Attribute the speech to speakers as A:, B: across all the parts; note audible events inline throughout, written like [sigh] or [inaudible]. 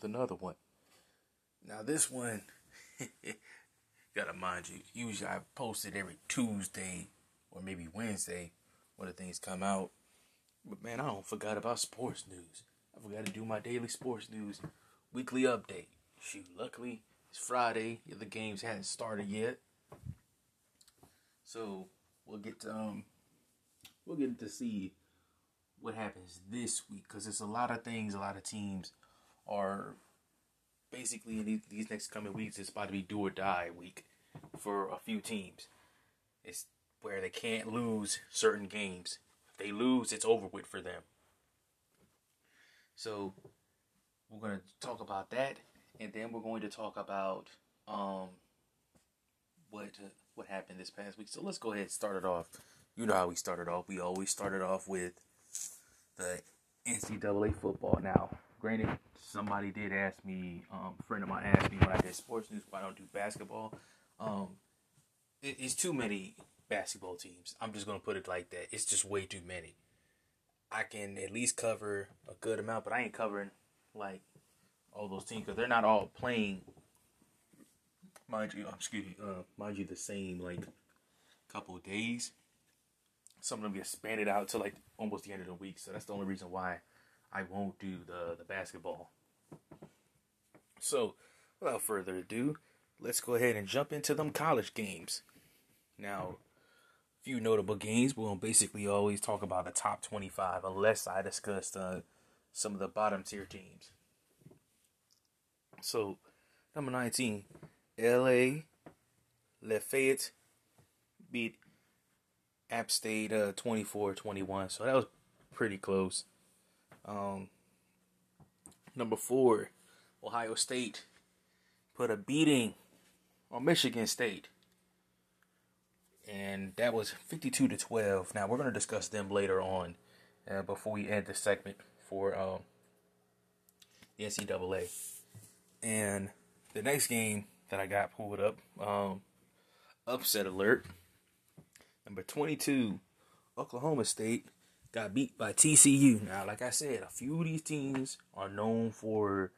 A: with another one. Now, this one, [laughs] gotta mind you, usually I post it every Tuesday or maybe Wednesday when the things come out. But man, I don't forgot about sports news. I forgot to do my daily sports news weekly update. Shoot, luckily it's Friday. The games hadn't started yet, so we'll get to um, we'll get to see what happens this week because there's a lot of things, a lot of teams are basically in these next coming weeks. It's about to be do or die week for a few teams. It's where they can't lose certain games. If they lose, it's over with for them. So we're going to talk about that, and then we're going to talk about um what what happened this past week. So let's go ahead and start it off. You know how we started off. We always started off with the NCAA football. Now, granted, somebody did ask me, um, a friend of mine asked me when I did sports news why I don't do basketball. Um, it, it's too many basketball teams. I'm just gonna put it like that. It's just way too many. I can at least cover a good amount, but I ain't covering like all those teams because they're not all playing. Mind you, excuse me, uh, mind you, the same like couple days. Some of them get expanded out to like almost the end of the week, so that's the only reason why I won't do the the basketball. So, without further ado, let's go ahead and jump into them college games. Now, few notable games. We'll basically always talk about the top 25 unless I discuss uh, some of the bottom tier teams. So, number 19, LA Lafayette beat App State uh, 24-21. So that was pretty close. Um, number 4, Ohio State put a beating on Michigan State and that was 52 to 12. Now we're going to discuss them later on, uh, before we end the segment for um, the NCAA. And the next game that I got pulled up, um, upset alert. Number 22, Oklahoma State got beat by TCU. Now, like I said, a few of these teams are known for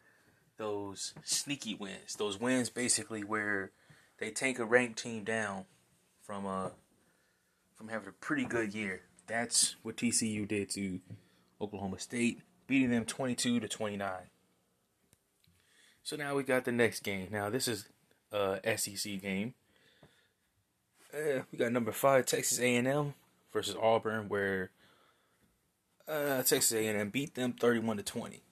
A: those sneaky wins. Those wins basically where they take a ranked team down from uh from having a pretty good year. That's what TCU did to Oklahoma State, beating them 22 to 29. So now we got the next game. Now this is a SEC game. Uh, we got number five Texas A&M versus Auburn, where uh, Texas A&M beat them 31 to 20.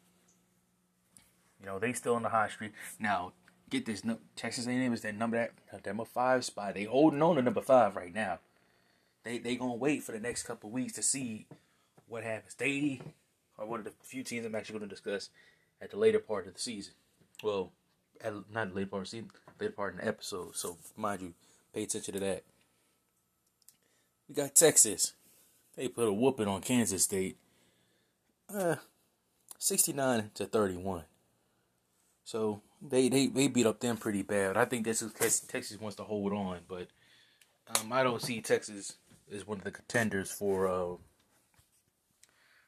A: You know they still on the hot streak. Now get this, no, Texas A&M is that number that number five spot. They holding on to number five right now. They they gonna wait for the next couple weeks to see what happens. They are one of the few teams I'm actually gonna discuss at the later part of the season. Well, at, not the later part of the season, later part in the episode. So mind you, pay attention to that. We got Texas. They put a whooping on Kansas State. Uh, 69 to 31. So they, they, they beat up them pretty bad. I think this is Texas wants to hold on, but um, I don't see Texas as one of the contenders for uh,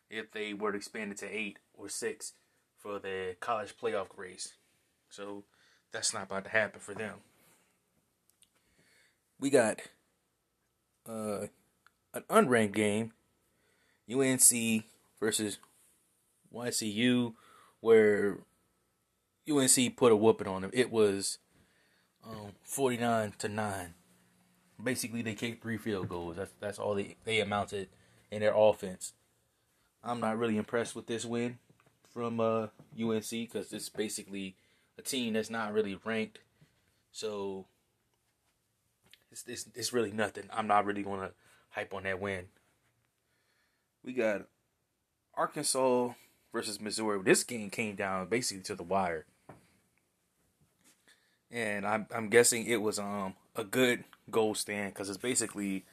A: if they were to expand it to eight or six for the college playoff race. So that's not about to happen for them. We got uh, an unranked game, UNC versus YCU, where UNC put a whooping on them. It was um, 49 to 9. Basically, they kicked three field goals. That's that's all they, they amounted in their offense. I'm not really impressed with this win from uh, UNC because it's basically a team that's not really ranked. So it's, it's, it's really nothing. I'm not really going to hype on that win. We got Arkansas versus Missouri. This game came down basically to the wire and I'm I'm guessing it was um a good goal stand because it's basically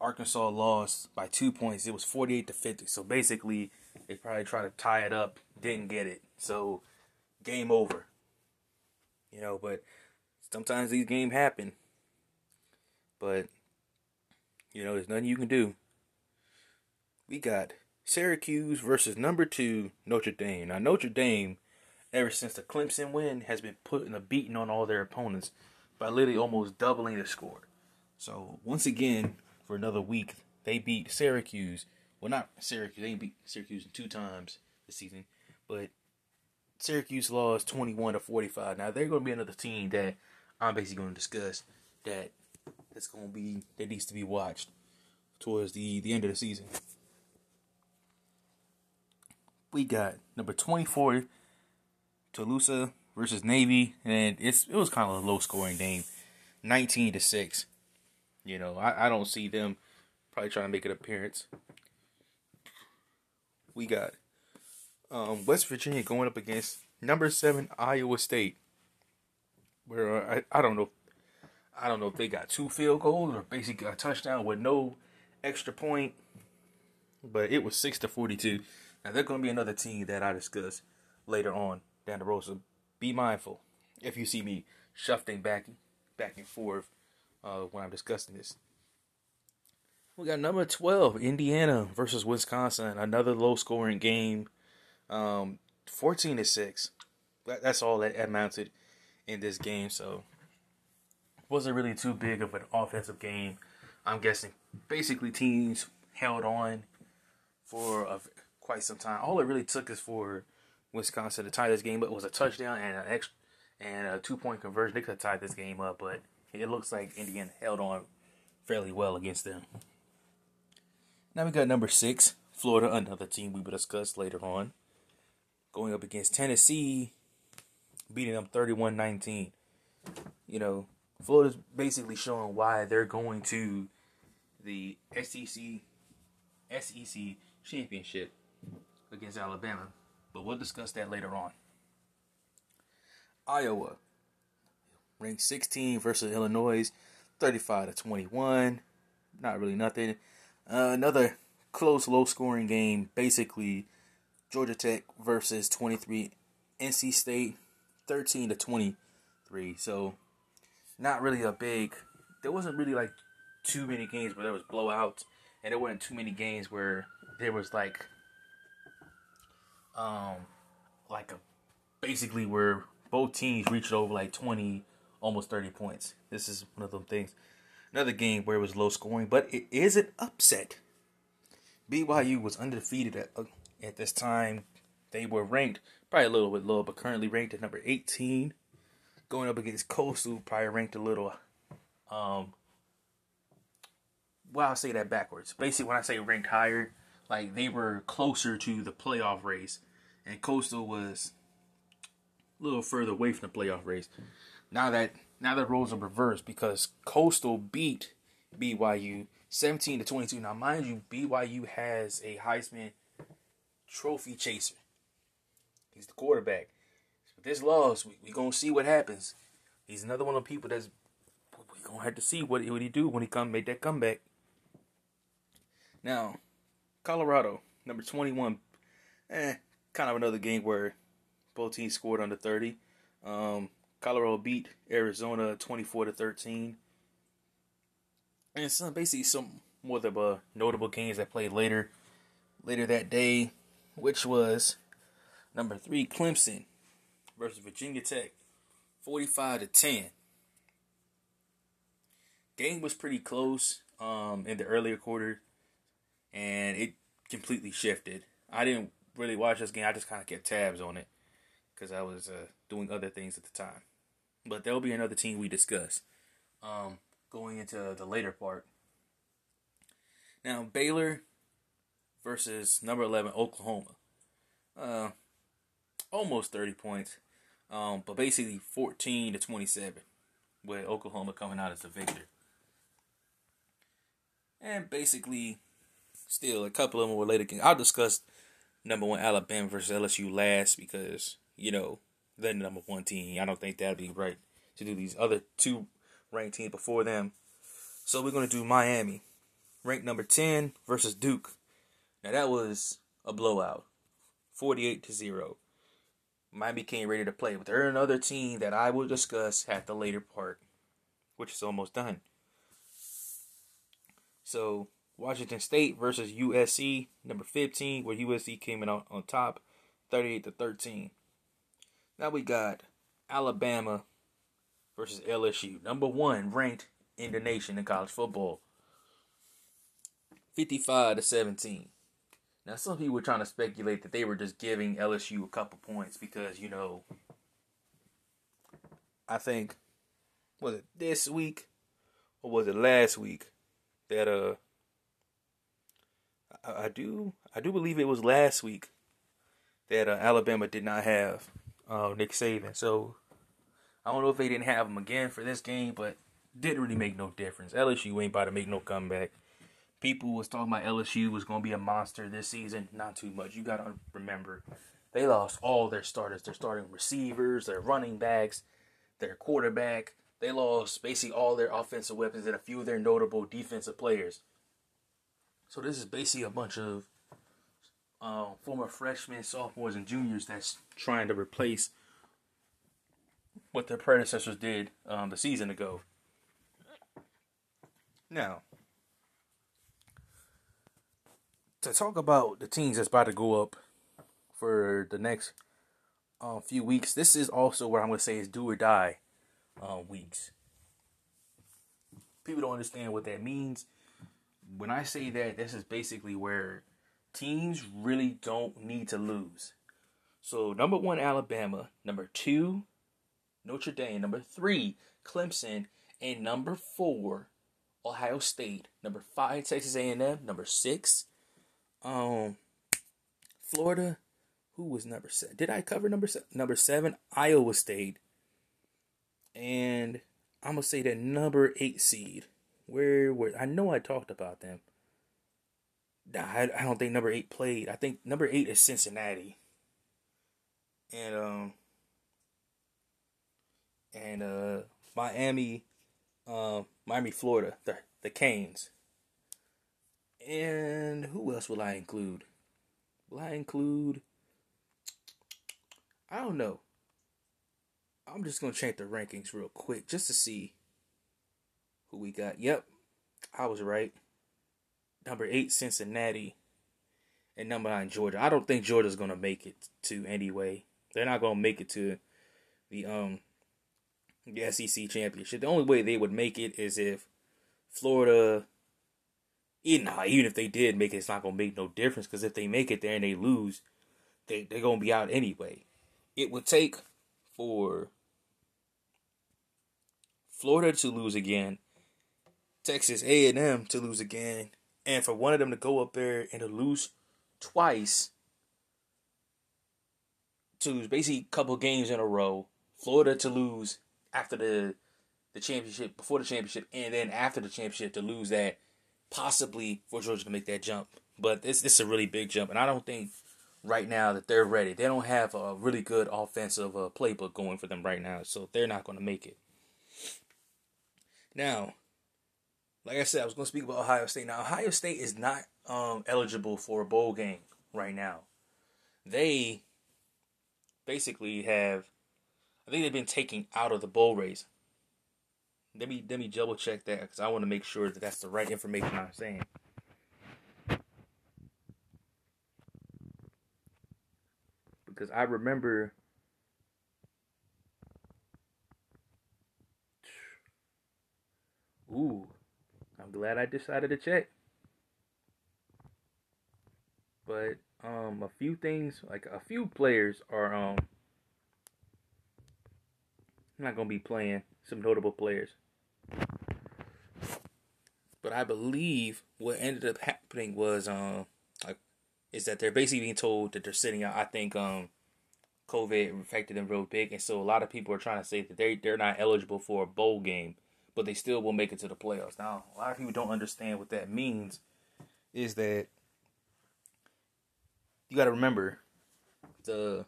A: Arkansas lost by two points. It was 48 to 50. So basically, they probably tried to tie it up, didn't get it. So game over. You know, but sometimes these games happen. But you know, there's nothing you can do. We got Syracuse versus number two Notre Dame. Now Notre Dame, ever since the Clemson win, has been putting a beating on all their opponents by literally almost doubling the score. So once again, for another week, they beat Syracuse. Well, not Syracuse. They beat Syracuse two times this season, but Syracuse lost twenty-one to forty-five. Now they're going to be another team that I'm basically going to discuss that that's to be that needs to be watched towards the the end of the season. We got number 24 Tulsa versus Navy and it's it was kind of a low scoring game. 19 to 6. You know, I, I don't see them probably trying to make an appearance. We got um, West Virginia going up against number 7 Iowa State. Where uh, I, I don't know I don't know if they got two field goals or basically a touchdown with no extra point, but it was six to forty-two. Now they're going to be another team that I discuss later on down the road. So be mindful if you see me shuffling back, back and forth uh, when I'm discussing this. We got number twelve, Indiana versus Wisconsin. Another low-scoring game, um, fourteen to six. That's all that amounted in this game. So wasn't really too big of an offensive game. I'm guessing basically teams held on for a, quite some time. All it really took is for Wisconsin to tie this game, but it was a touchdown and an extra and a two point conversion. They could have tied this game up, but it looks like Indiana held on fairly well against them. Now we got number six, Florida, another team we will discuss later on, going up against Tennessee, beating them 31 19. You know, Florida's basically showing why they're going to the SEC SEC championship against Alabama, but we'll discuss that later on. Iowa ranked 16 versus Illinois, 35 to 21. Not really nothing. Uh, another close, low-scoring game. Basically, Georgia Tech versus 23 NC State, 13 to 23. So not really a big. There wasn't really like too many games where there was blowouts, and there weren't too many games where there was like, um, like a basically where both teams reached over like twenty, almost thirty points. This is one of them things. Another game where it was low scoring, but it is an upset. BYU was undefeated at uh, at this time. They were ranked probably a little bit low, but currently ranked at number eighteen going up against Coastal, probably ranked a little. Um, well, I'll say that backwards. Basically, when I say ranked higher, like they were closer to the playoff race, and Coastal was a little further away from the playoff race. Now that now the roles are reversed because Coastal beat BYU 17 to 22. Now, mind you, BYU has a Heisman Trophy chaser. He's the quarterback this loss, we, we gonna see what happens. He's another one of the people that's we gonna have to see what what he do when he come make that comeback. Now, Colorado, number twenty one, eh, kind of another game where both teams scored under thirty. Um, Colorado beat Arizona twenty four to thirteen. And some basically some more of the notable games that played later later that day, which was number three Clemson versus Virginia Tech, 45 to 10. Game was pretty close um, in the earlier quarter, and it completely shifted. I didn't really watch this game. I just kind of kept tabs on it because I was uh, doing other things at the time. But there'll be another team we discuss um, going into the later part. Now Baylor versus number eleven Oklahoma. Uh, almost 30 points. Um, but basically 14 to 27 with Oklahoma coming out as the victor. And basically, still a couple of them were later. I'll discuss number one Alabama versus LSU last because you know they're the number one team. I don't think that'd be right to do these other two ranked teams before them. So we're gonna do Miami, ranked number ten versus Duke. Now that was a blowout, forty-eight to zero. Miami came ready to play. But they're another team that I will discuss at the later part, which is almost done. So Washington State versus USC, number 15, where USC came in on, on top, 38 to 13. Now we got Alabama versus LSU, number one ranked in the nation in college football, 55 to 17. Now some people were trying to speculate that they were just giving LSU a couple points because you know, I think was it this week or was it last week that uh I, do I do believe it was last week that uh, Alabama did not have uh, Nick Saban. So I don't know if they didn't have him again for this game, but didn't really make no difference. LSU ain't about to make no comeback. People was talking about LSU was gonna be a monster this season. Not too much. You gotta remember, they lost all their starters. Their starting receivers, their running backs, their quarterback. They lost basically all their offensive weapons and a few of their notable defensive players. So this is basically a bunch of uh, former freshmen, sophomores, and juniors that's trying to replace what their predecessors did um, the season ago. Now, to talk about the teams that's about to go up for the next uh, few weeks, this is also what I'm going to say is do or die uh, weeks. People don't understand what that means. When I say that, this is basically where teams really don't need to lose. So, number one, Alabama. Number two, Notre Dame. Number three, Clemson. And number four, Ohio State. Number five, Texas A&M. Number six, um, Florida. Who was number seven? Did I cover number seven? Number seven, Iowa State. And I'm gonna say that number eight seed. Where where I know I talked about them. I, I don't think number eight played. I think number eight is Cincinnati. And um and uh Miami uh, Miami, Florida, the the Canes. And who else will I include? Will I include I don't know. I'm just gonna check the rankings real quick just to see who we got. Yep, I was right. Number eight, Cincinnati, and number nine, Georgia. I don't think Georgia's gonna make it to anyway. They're not gonna make it to the um the SEC championship. The only way they would make it is if Florida. You know, even if they did make it, it's not gonna make no difference because if they make it there and they lose, they they're gonna be out anyway. It would take for Florida to lose again, Texas A and M to lose again, and for one of them to go up there and to lose twice to basically a couple games in a row. Florida to lose after the the championship, before the championship, and then after the championship to lose that, possibly for Georgia to make that jump. But this this is a really big jump, and I don't think right now that they're ready. They don't have a really good offensive uh, playbook going for them right now, so they're not going to make it. Now, like I said, I was going to speak about Ohio State. Now, Ohio State is not um, eligible for a bowl game right now. They basically have, I think they've been taken out of the bowl race. Let me let me double check that because I want to make sure that that's the right information I'm saying. Because I remember Ooh, I'm glad I decided to check. But um, a few things, like a few players are um, I'm not gonna be playing. Some notable players, but I believe what ended up happening was um, like, is that they're basically being told that they're sitting out. I think um, COVID affected them real big, and so a lot of people are trying to say that they they're not eligible for a bowl game but they still will make it to the playoffs. Now, a lot of people don't understand what that means. Is that you got to remember the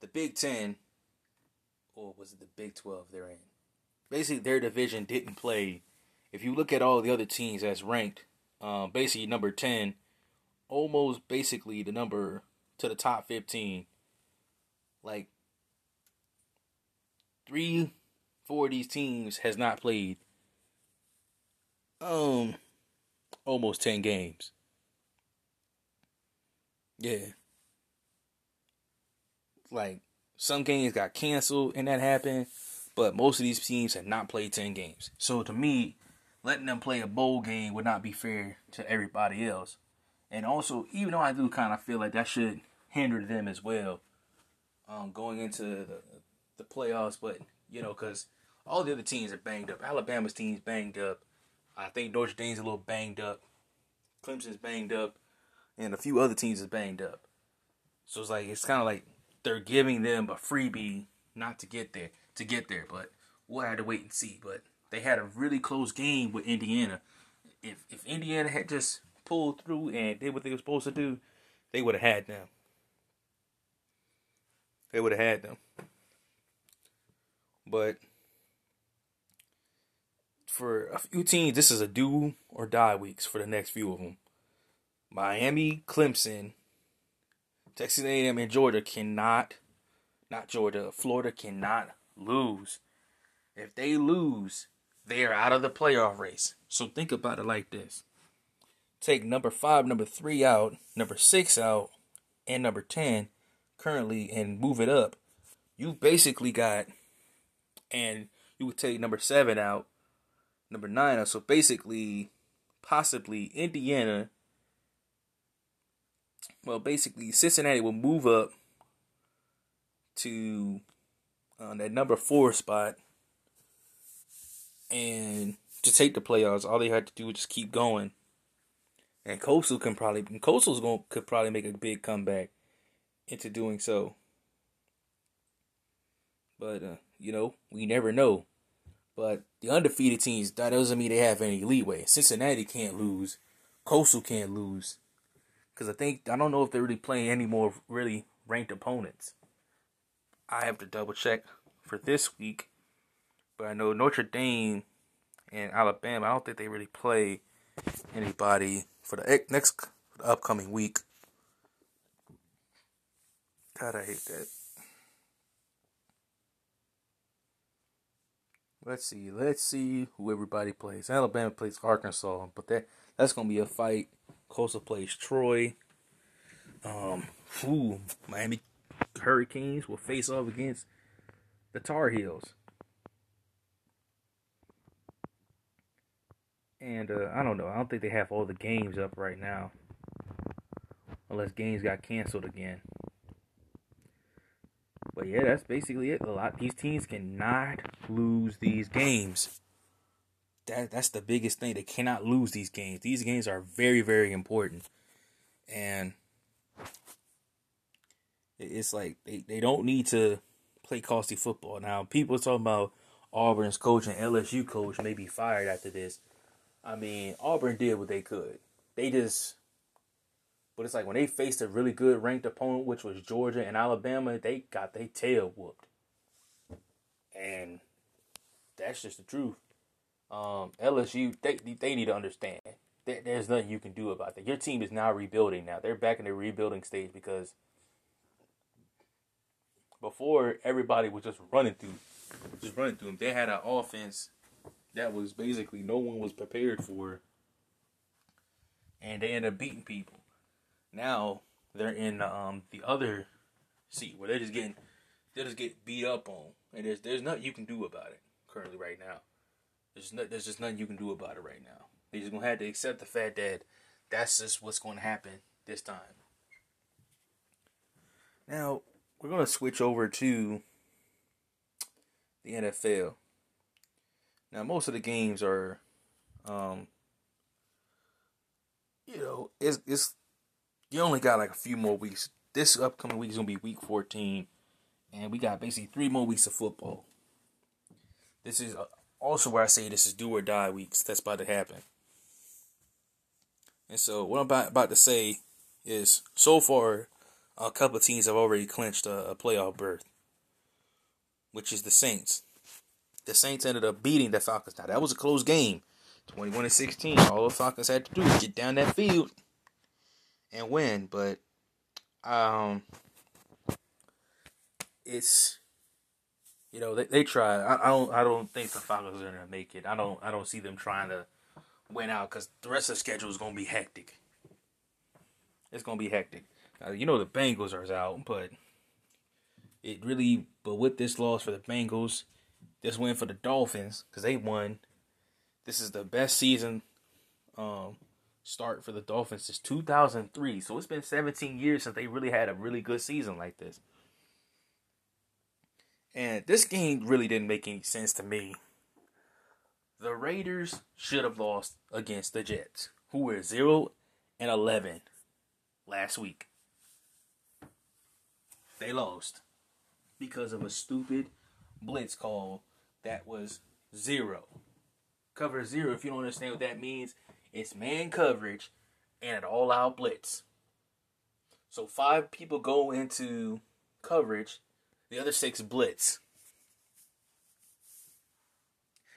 A: the Big Ten, or was it the Big Twelve? They're in. Basically, their division didn't play. If you look at all the other teams that's ranked, um, basically number ten, almost basically the number to the top fifteen. Like three four of these teams has not played um almost 10 games. Yeah. Like some games got canceled and that happened, but most of these teams have not played 10 games. So to me, letting them play a bowl game would not be fair to everybody else. And also, even though I do kind of feel like that should hinder them as well, um, going into the the playoffs. But you know, because all the other teams are banged up. Alabama's team's banged up. I think Notre Dame's a little banged up. Clemson's banged up, and a few other teams is banged up. So it's like it's kind of like they're giving them a freebie not to get there to get there. But we'll have to wait and see. But they had a really close game with Indiana. If if Indiana had just pulled through and did what they were supposed to do, they would have had them. They would have had them. But for a few teams, this is a do or die weeks for the next few of them. Miami, Clemson, Texas A&M, and Georgia cannot, not Georgia, Florida cannot lose. If they lose, they are out of the playoff race. So think about it like this: take number five, number three out, number six out, and number ten currently, and move it up. You basically got, and you would take number seven out, number nine out. So basically, possibly Indiana. Well, basically Cincinnati will move up to uh, that number four spot, and to take the playoffs, all they had to do was just keep going. And Coastal can probably Coastal's going could probably make a big comeback into doing so. But uh, you know, we never know. But the undefeated teams, that doesn't mean they have any leeway. Cincinnati can't lose. Coastal can't lose. Because I think, I don't know if they're really playing any more really ranked opponents. I have to double check for this week. But I know Notre Dame and Alabama, I don't think they really play anybody for the next for the upcoming week. God, I hate that. Let's see. Let's see who everybody plays. Alabama plays Arkansas, but that that's gonna be a fight. Coastal plays Troy. Um, ooh, Miami Hurricanes will face off against the Tar Heels. And uh, I don't know. I don't think they have all the games up right now, unless games got canceled again. But yeah, that's basically it. A lot these teams cannot lose these games. That that's the biggest thing. They cannot lose these games. These games are very very important, and it's like they, they don't need to play costly football. Now people are talking about Auburn's coach and LSU coach may be fired after this. I mean, Auburn did what they could. They just but it's like when they faced a really good ranked opponent, which was Georgia and Alabama, they got their tail whooped. And that's just the truth. Um, LSU, they they need to understand that there's nothing you can do about that. Your team is now rebuilding now. They're back in the rebuilding stage because before everybody was just running through, just running through them. They had an offense that was basically no one was prepared for, and they end up beating people. Now they're in um, the other seat where they're just getting they just get beat up on, and there's there's nothing you can do about it currently right now. There's no, there's just nothing you can do about it right now. They're just gonna have to accept the fact that that's just what's gonna happen this time. Now we're gonna switch over to the NFL. Now most of the games are, um, you know, it's it's you only got like a few more weeks. This upcoming week is gonna be week 14, and we got basically three more weeks of football. This is uh, also where I say this is do or die weeks. That's about to happen. And so what I'm about, about to say is, so far, a couple of teams have already clinched a, a playoff berth, which is the Saints. The Saints ended up beating the Falcons. Now that was a close game, 21 to 16. All the Falcons had to do was get down that field and win, but um, it's you know they, they try. I, I don't I don't think the Falcons are gonna make it. I don't I don't see them trying to win out because the rest of the schedule is gonna be hectic. It's gonna be hectic. Now, you know the Bengals are out, but it really. But with this loss for the Bengals, this win for the Dolphins because they won. This is the best season um, start for the Dolphins since 2003. So it's been 17 years since they really had a really good season like this. And this game really didn't make any sense to me. The Raiders should have lost against the Jets, who were 0 and 11 last week. They lost because of a stupid blitz call that was zero. Cover zero, if you don't understand what that means, it's man coverage and an all out blitz. So five people go into coverage, the other six blitz.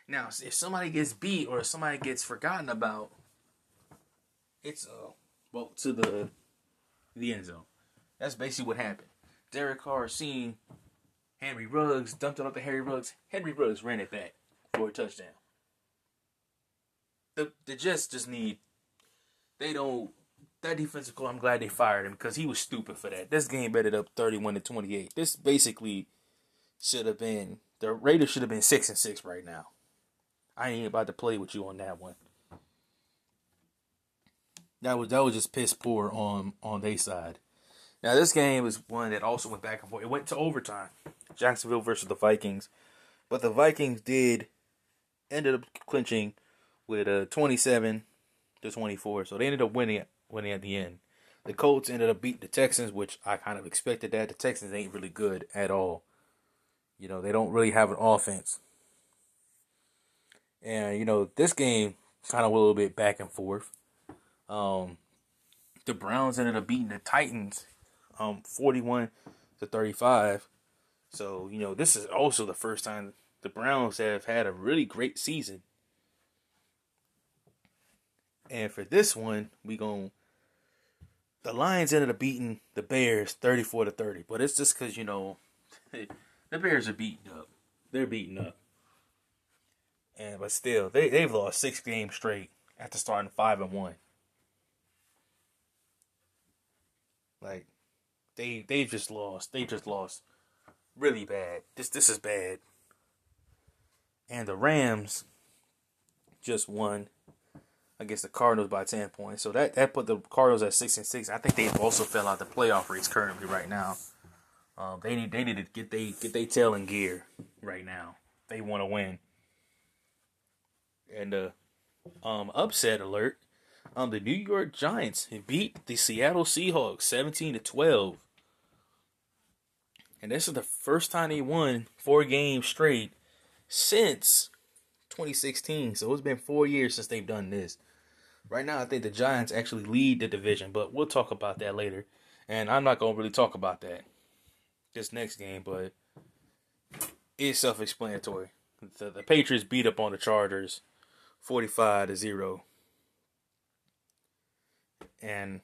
A: Now, if somebody gets beat or somebody gets forgotten about, it's uh well to the the end zone. That's basically what happened. Derek Carr seen Henry Ruggs, dumped it up to Henry Ruggs. Henry Ruggs ran it back for a touchdown. The the Jets just need they don't that defensive call, I'm glad they fired him because he was stupid for that. This game betted up 31 to 28. This basically should have been the Raiders should have been six and six right now. I ain't about to play with you on that one. That was that was just piss poor on on their side. Now this game was one that also went back and forth. It went to overtime. Jacksonville versus the Vikings, but the Vikings did ended up clinching with a 27 to 24. So they ended up winning winning at the end. The Colts ended up beating the Texans, which I kind of expected that. The Texans ain't really good at all. You know, they don't really have an offense. And, you know, this game kind of a little bit back and forth. Um, the Browns ended up beating the Titans um, 41 to 35. So, you know, this is also the first time the Browns have had a really great season. And for this one, we going the Lions ended up beating the Bears 34 to 30. But it's just cuz you know [laughs] the Bears are beaten up. They're beaten up. And but still, they they've lost 6 games straight after starting 5 and 1. Like they they just lost. They just lost really bad. This this is bad. And the Rams just won against the Cardinals by ten points. So that, that put the Cardinals at six and six. I think they've also fell out the playoff race currently right now. Um, they need they need to get they get their tail in gear right now. They want to win. And uh, um, upset alert. Um, the New York Giants beat the Seattle Seahawks seventeen to twelve. And this is the first time they won four games straight since 2016. So it's been four years since they've done this. Right now, I think the Giants actually lead the division, but we'll talk about that later. And I'm not going to really talk about that this next game, but it's self explanatory. The, the Patriots beat up on the Chargers 45 to 0. And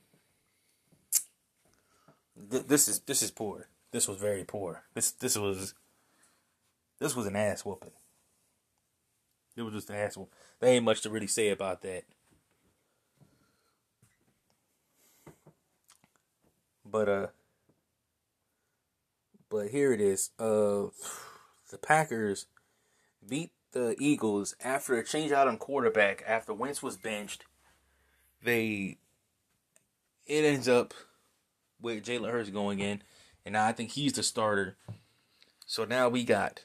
A: th- this is this is poor. This was very poor. This this was this was an ass whooping. It was just an ass whooping. There ain't much to really say about that. But uh but here it is. Uh the Packers beat the Eagles after a change out on quarterback after Wentz was benched. They it ends up with Jalen Hurts going in and now I think he's the starter. So now we got,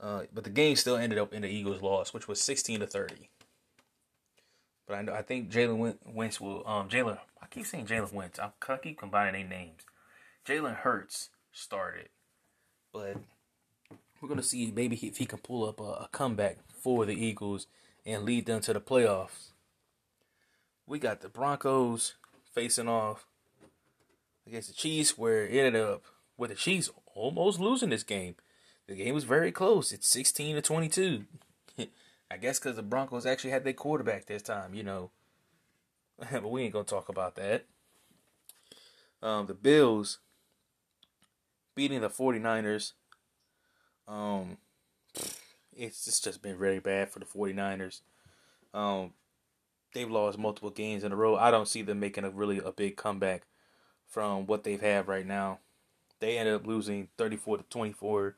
A: uh, but the game still ended up in the Eagles' loss, which was sixteen to thirty. But I know I think Jalen Wentz will. Um, Jalen, I keep saying Jalen Wentz. I keep combining their names. Jalen Hurts started, but we're gonna see maybe if he can pull up a, a comeback for the Eagles and lead them to the playoffs. We got the Broncos facing off against the Chiefs, where it ended up with the Chiefs almost losing this game. The game was very close. It's 16 to 22. [laughs] I guess because the Broncos actually had their quarterback this time, you know. [laughs] but we ain't to talk about that. Um, the Bills beating the 49ers. Um, it's, it's just been very bad for the 49ers. Um, they've lost multiple games in a row. I don't see them making a really a big comeback from what they've had right now. They ended up losing 34 to 24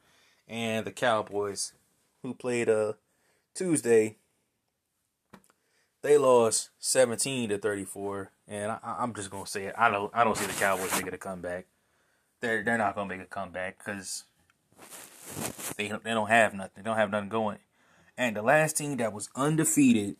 A: and the Cowboys who played uh Tuesday they lost 17 to 34 and I, am just to say it. I don't I don't see the Cowboys making a comeback. They're they're not to make a comeback cuz they they don't have nothing. They don't have nothing going. And the last team that was undefeated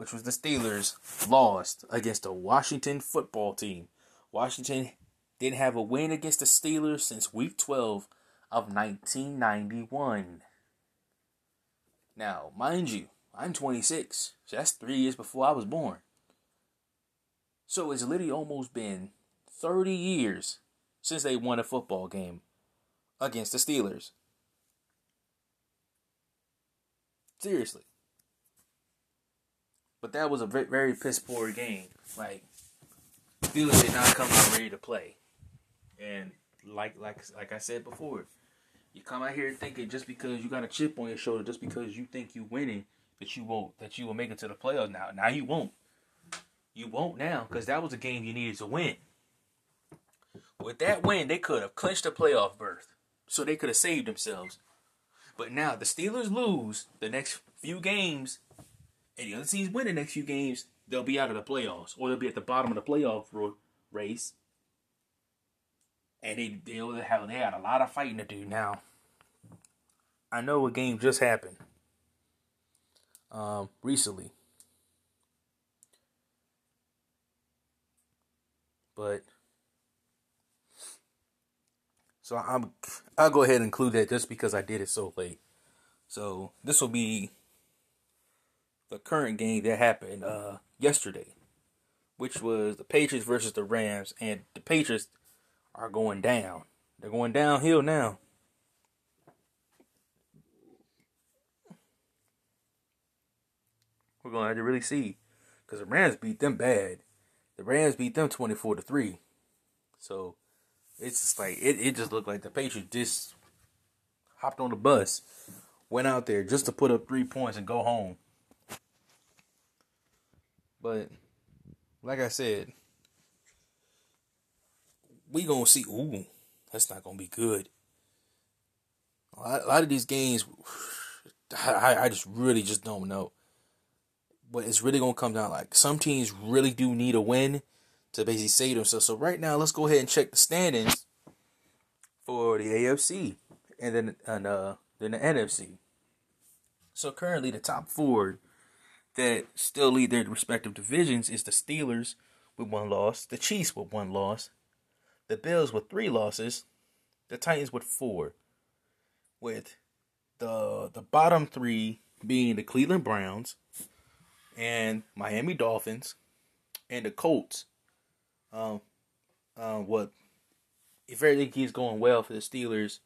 A: which was the Steelers, lost against the Washington football team. Washington didn't have a win against the Steelers since week 12 of 1991. Now, mind you, I'm 26, so that's three years before I was born. So it's literally almost been 30 years since they won a football game against the Steelers. Seriously. But that was a very, very piss poor game. Like Steelers did not come out ready to play, and like like like I said before, you come out here thinking just because you got a chip on your shoulder, just because you think you winning, that you won't that you will make it to the playoffs. Now now you won't. You won't now because that was a game you needed to win. With that win, they could have clinched a playoff berth, so they could have saved themselves. But now the Steelers lose the next few games and the other teams win the next few games, they'll be out of the playoffs or they'll be at the bottom of the playoff race. And they they'll have they had a lot of fighting to do now. I know a game just happened um, recently, but so I'm I'll go ahead and include that just because I did it so late. So this will be the current game that happened uh, yesterday, which was the Patriots versus the Rams, and the Patriots are going down. They're going downhill now. We're gonna have to really see, because the Rams beat them bad. The Rams beat them twenty four to three. So it's just like it, it just looked like the Patriots just hopped on the bus, went out there just to put up three points and go home. But like I said, we gonna see. Ooh, that's not gonna be good. A lot, a lot of these games, [sighs] I, I just really just don't know. But it's really gonna come down like some teams really do need a win to basically save themselves. So right now, let's go ahead and check the standings for the AFC and then and uh then the NFC. So currently, the top four that still lead their respective divisions is the Steelers with one loss, the Chiefs with one loss, the Bills with three losses, the Titans with four, with the the bottom three being the Cleveland Browns and Miami Dolphins and the Colts. Um, um, what if everything keeps going well for the Steelers,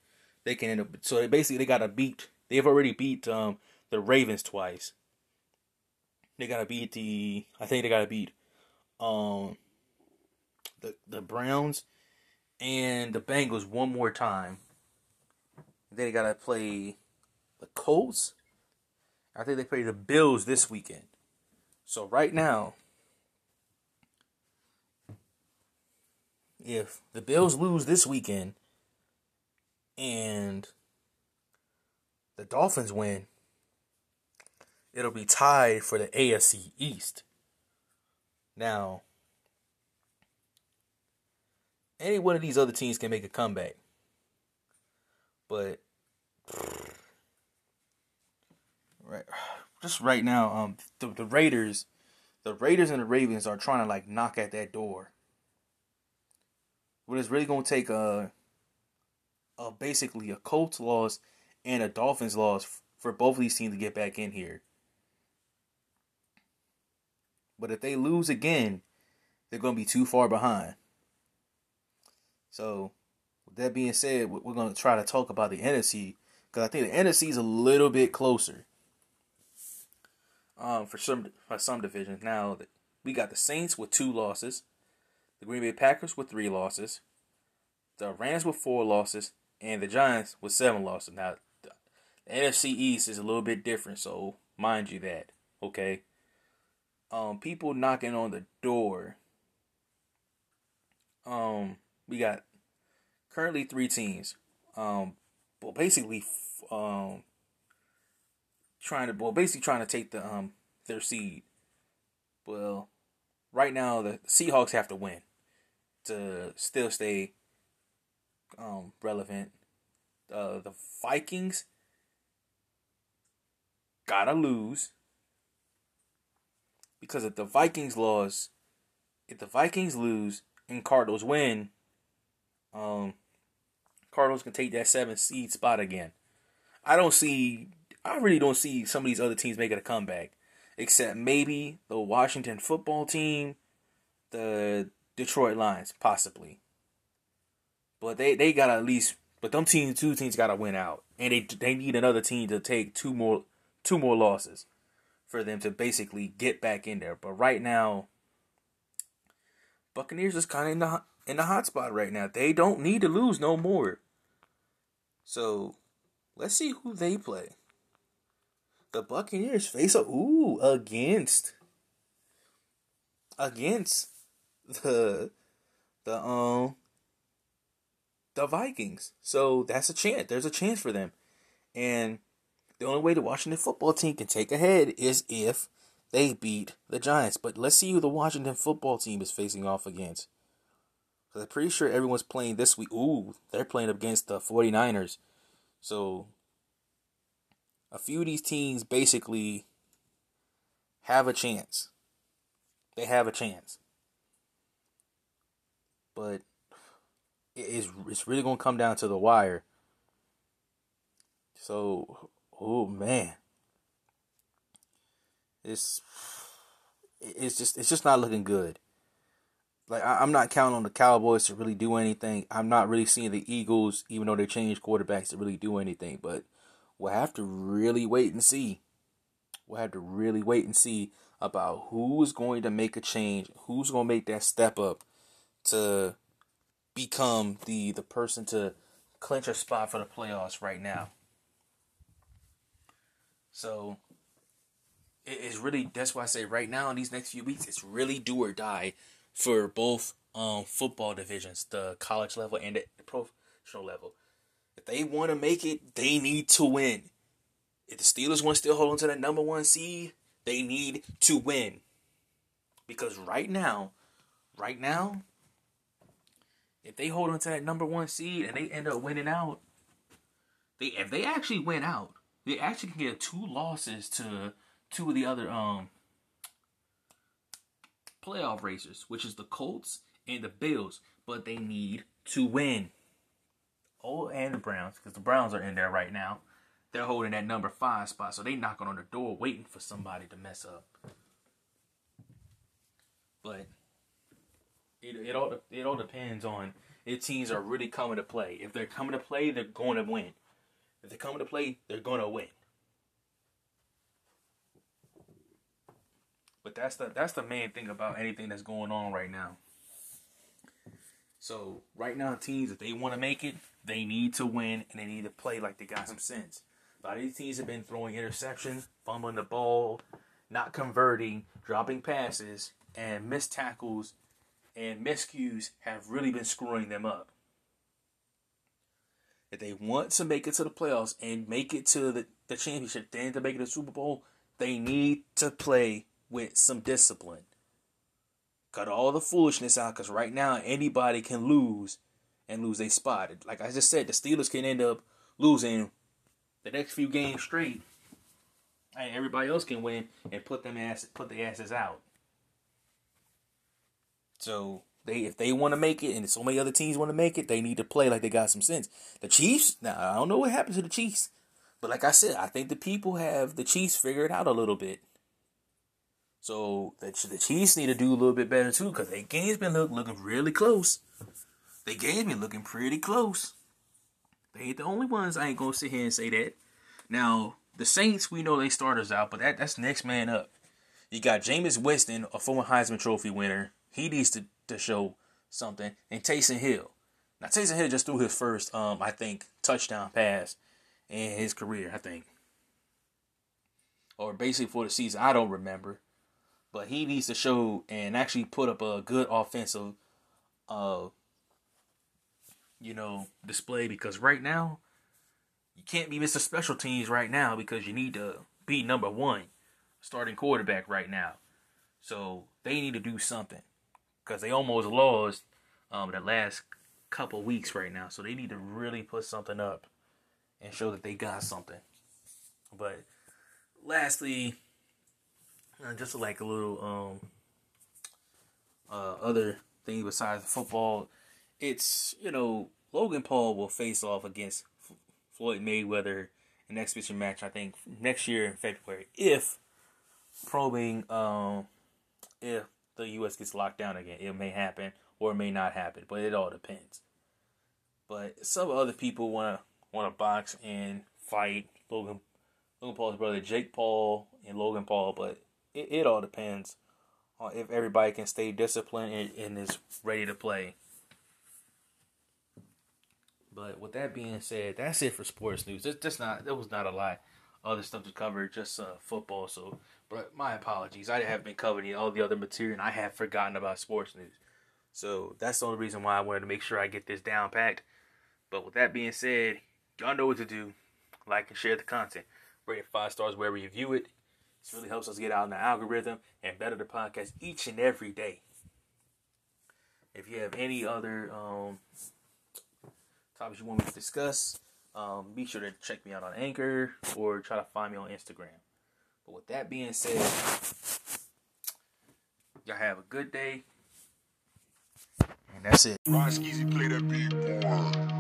A: they can end up. So they basically they got to beat. They've already beat um the Ravens twice. They gotta beat the. I think they gotta beat, um, the the Browns and the Bengals one more time. Then they gotta play the Colts. I think they play the Bills this weekend. So right now, if the Bills lose this weekend and the Dolphins win, it'll be tied for the AFC East. Now, any one of these other teams can make a comeback. But [sighs] right [sighs] just right now, um the, the Raiders the Raiders and the Ravens are trying to like knock at that door. But it's really gonna take a, a basically a Colts loss and a Dolphins loss for both of these teams to get back in here. But if they lose again, they're going to be too far behind. So, with that being said, we're going to try to talk about the NFC because I think the NFC is a little bit closer. Um, for some for some divisions now, we got the Saints with two losses, the Green Bay Packers with three losses, the Rams with four losses, and the Giants with seven losses. Now, the NFC East is a little bit different, so mind you that. Okay. Um, people knocking on the door. Um, we got currently three teams. Um, well, basically, um, trying to well, basically trying to take the um their seed. Well, right now the Seahawks have to win to still stay um relevant. Uh, the Vikings gotta lose because if the Vikings lose, if the Vikings lose and Cardinals win, um, Cardinals can take that seven seed spot again. I don't see. I really don't see some of these other teams making a comeback, except maybe the Washington football team, the Detroit Lions, possibly. But they they got at least. But them teams, two teams, got to win out, and they they need another team to take two more two more losses for them to basically get back in there. But right now, Buccaneers is kind of in the in the hot spot right now. They don't need to lose no more. So, let's see who they play. The Buccaneers face a ooh against against the the um the Vikings. So that's a chance. There's a chance for them. And the only way the Washington football team can take ahead is if they beat the Giants. But let's see who the Washington football team is facing off against. Because I'm pretty sure everyone's playing this week. Ooh, they're playing against the 49ers. So a few of these teams basically have a chance. They have a chance. But it's, it's really going to come down to the wire. So oh man, it's it's just it's just not looking good. Like I, am not counting on the Cowboys to really do anything. I'm not really seeing the Eagles, even though they changed quarterbacks, to really do anything. But we'll have to really wait and see. We'll have to really wait and see about who's going to make a change, who's going to make that step up to become the the person to clinch a spot for the playoffs right now. So it's really that's why I say right now in these next few weeks it's really do or die for both um football divisions, the college level and the professional level. If they want to make it, they need to win. If the Steelers want to still hold on to that number one seed, they need to win. Because right now, right now, if they hold on to that number one seed and they end up winning out, they if they actually win out, they actually can get two losses to two of the other um playoff racers, which is the Colts and the Bills, but they need to win. Oh, and the Browns, because the Browns are in there right now. They're holding that number five spot, so they knocking on the door, waiting for somebody to mess up. But it it all it all depends on if teams are really coming to play. If they're coming to play, they're going to win. If they come to play, they're gonna win. But that's the that's the main thing about anything that's going on right now. So right now, teams if they want to make it, they need to win and they need to play like they got some sense. A lot of these teams have been throwing interceptions, fumbling the ball, not converting, dropping passes, and missed tackles and miscues have really been screwing them up if they want to make it to the playoffs and make it to the, the championship, then to make it to the Super Bowl, they need to play with some discipline. Cut all the foolishness out because right now anybody can lose and lose a spot. Like I just said, the Steelers can end up losing the next few games straight. And everybody else can win and put them ass put the asses out. So they if they want to make it, and so many other teams want to make it, they need to play like they got some sense. The Chiefs, now I don't know what happened to the Chiefs, but like I said, I think the people have the Chiefs figured out a little bit. So the the Chiefs need to do a little bit better too, because their game's been look, looking really close. Their game's been looking pretty close. They ain't the only ones. I ain't gonna sit here and say that. Now the Saints, we know they starters out, but that that's next man up. You got Jameis Winston, a former Heisman Trophy winner. He needs to to show something. And Taysom Hill. Now Taysom Hill just threw his first, um, I think, touchdown pass in his career. I think. or basically for the season. I don't remember, but he needs to show and actually put up a good offensive, uh, you know, display because right now you can't be Mr. Special Teams right now because you need to be number one starting quarterback right now. So they need to do something because they almost lost um, the last couple weeks right now. So they need to really put something up and show that they got something. But lastly, uh, just like a little um, uh, other thing besides football, it's you know Logan Paul will face off against Floyd Mayweather in exhibition match. I think next year in February if probing um, if the U.S. gets locked down again. It may happen or it may not happen, but it all depends. But some other people want to want to box and fight Logan Logan Paul's brother Jake Paul and Logan Paul, but it, it all depends on if everybody can stay disciplined and, and is ready to play. But with that being said, that's it for sports news. That's, that's not that was not a lot. Other stuff to cover, just uh, football. So but my apologies. I have been covering all the other material and I have forgotten about sports news. So that's the only reason why I wanted to make sure I get this down packed. But with that being said, y'all know what to do. Like and share the content. Rate it five stars wherever you view it. This really helps us get out in the algorithm and better the podcast each and every day. If you have any other um, topics you want me to discuss, um, be sure to check me out on Anchor or try to find me on Instagram. But with that being said, y'all have a good day. And that's it. play that beat, boy.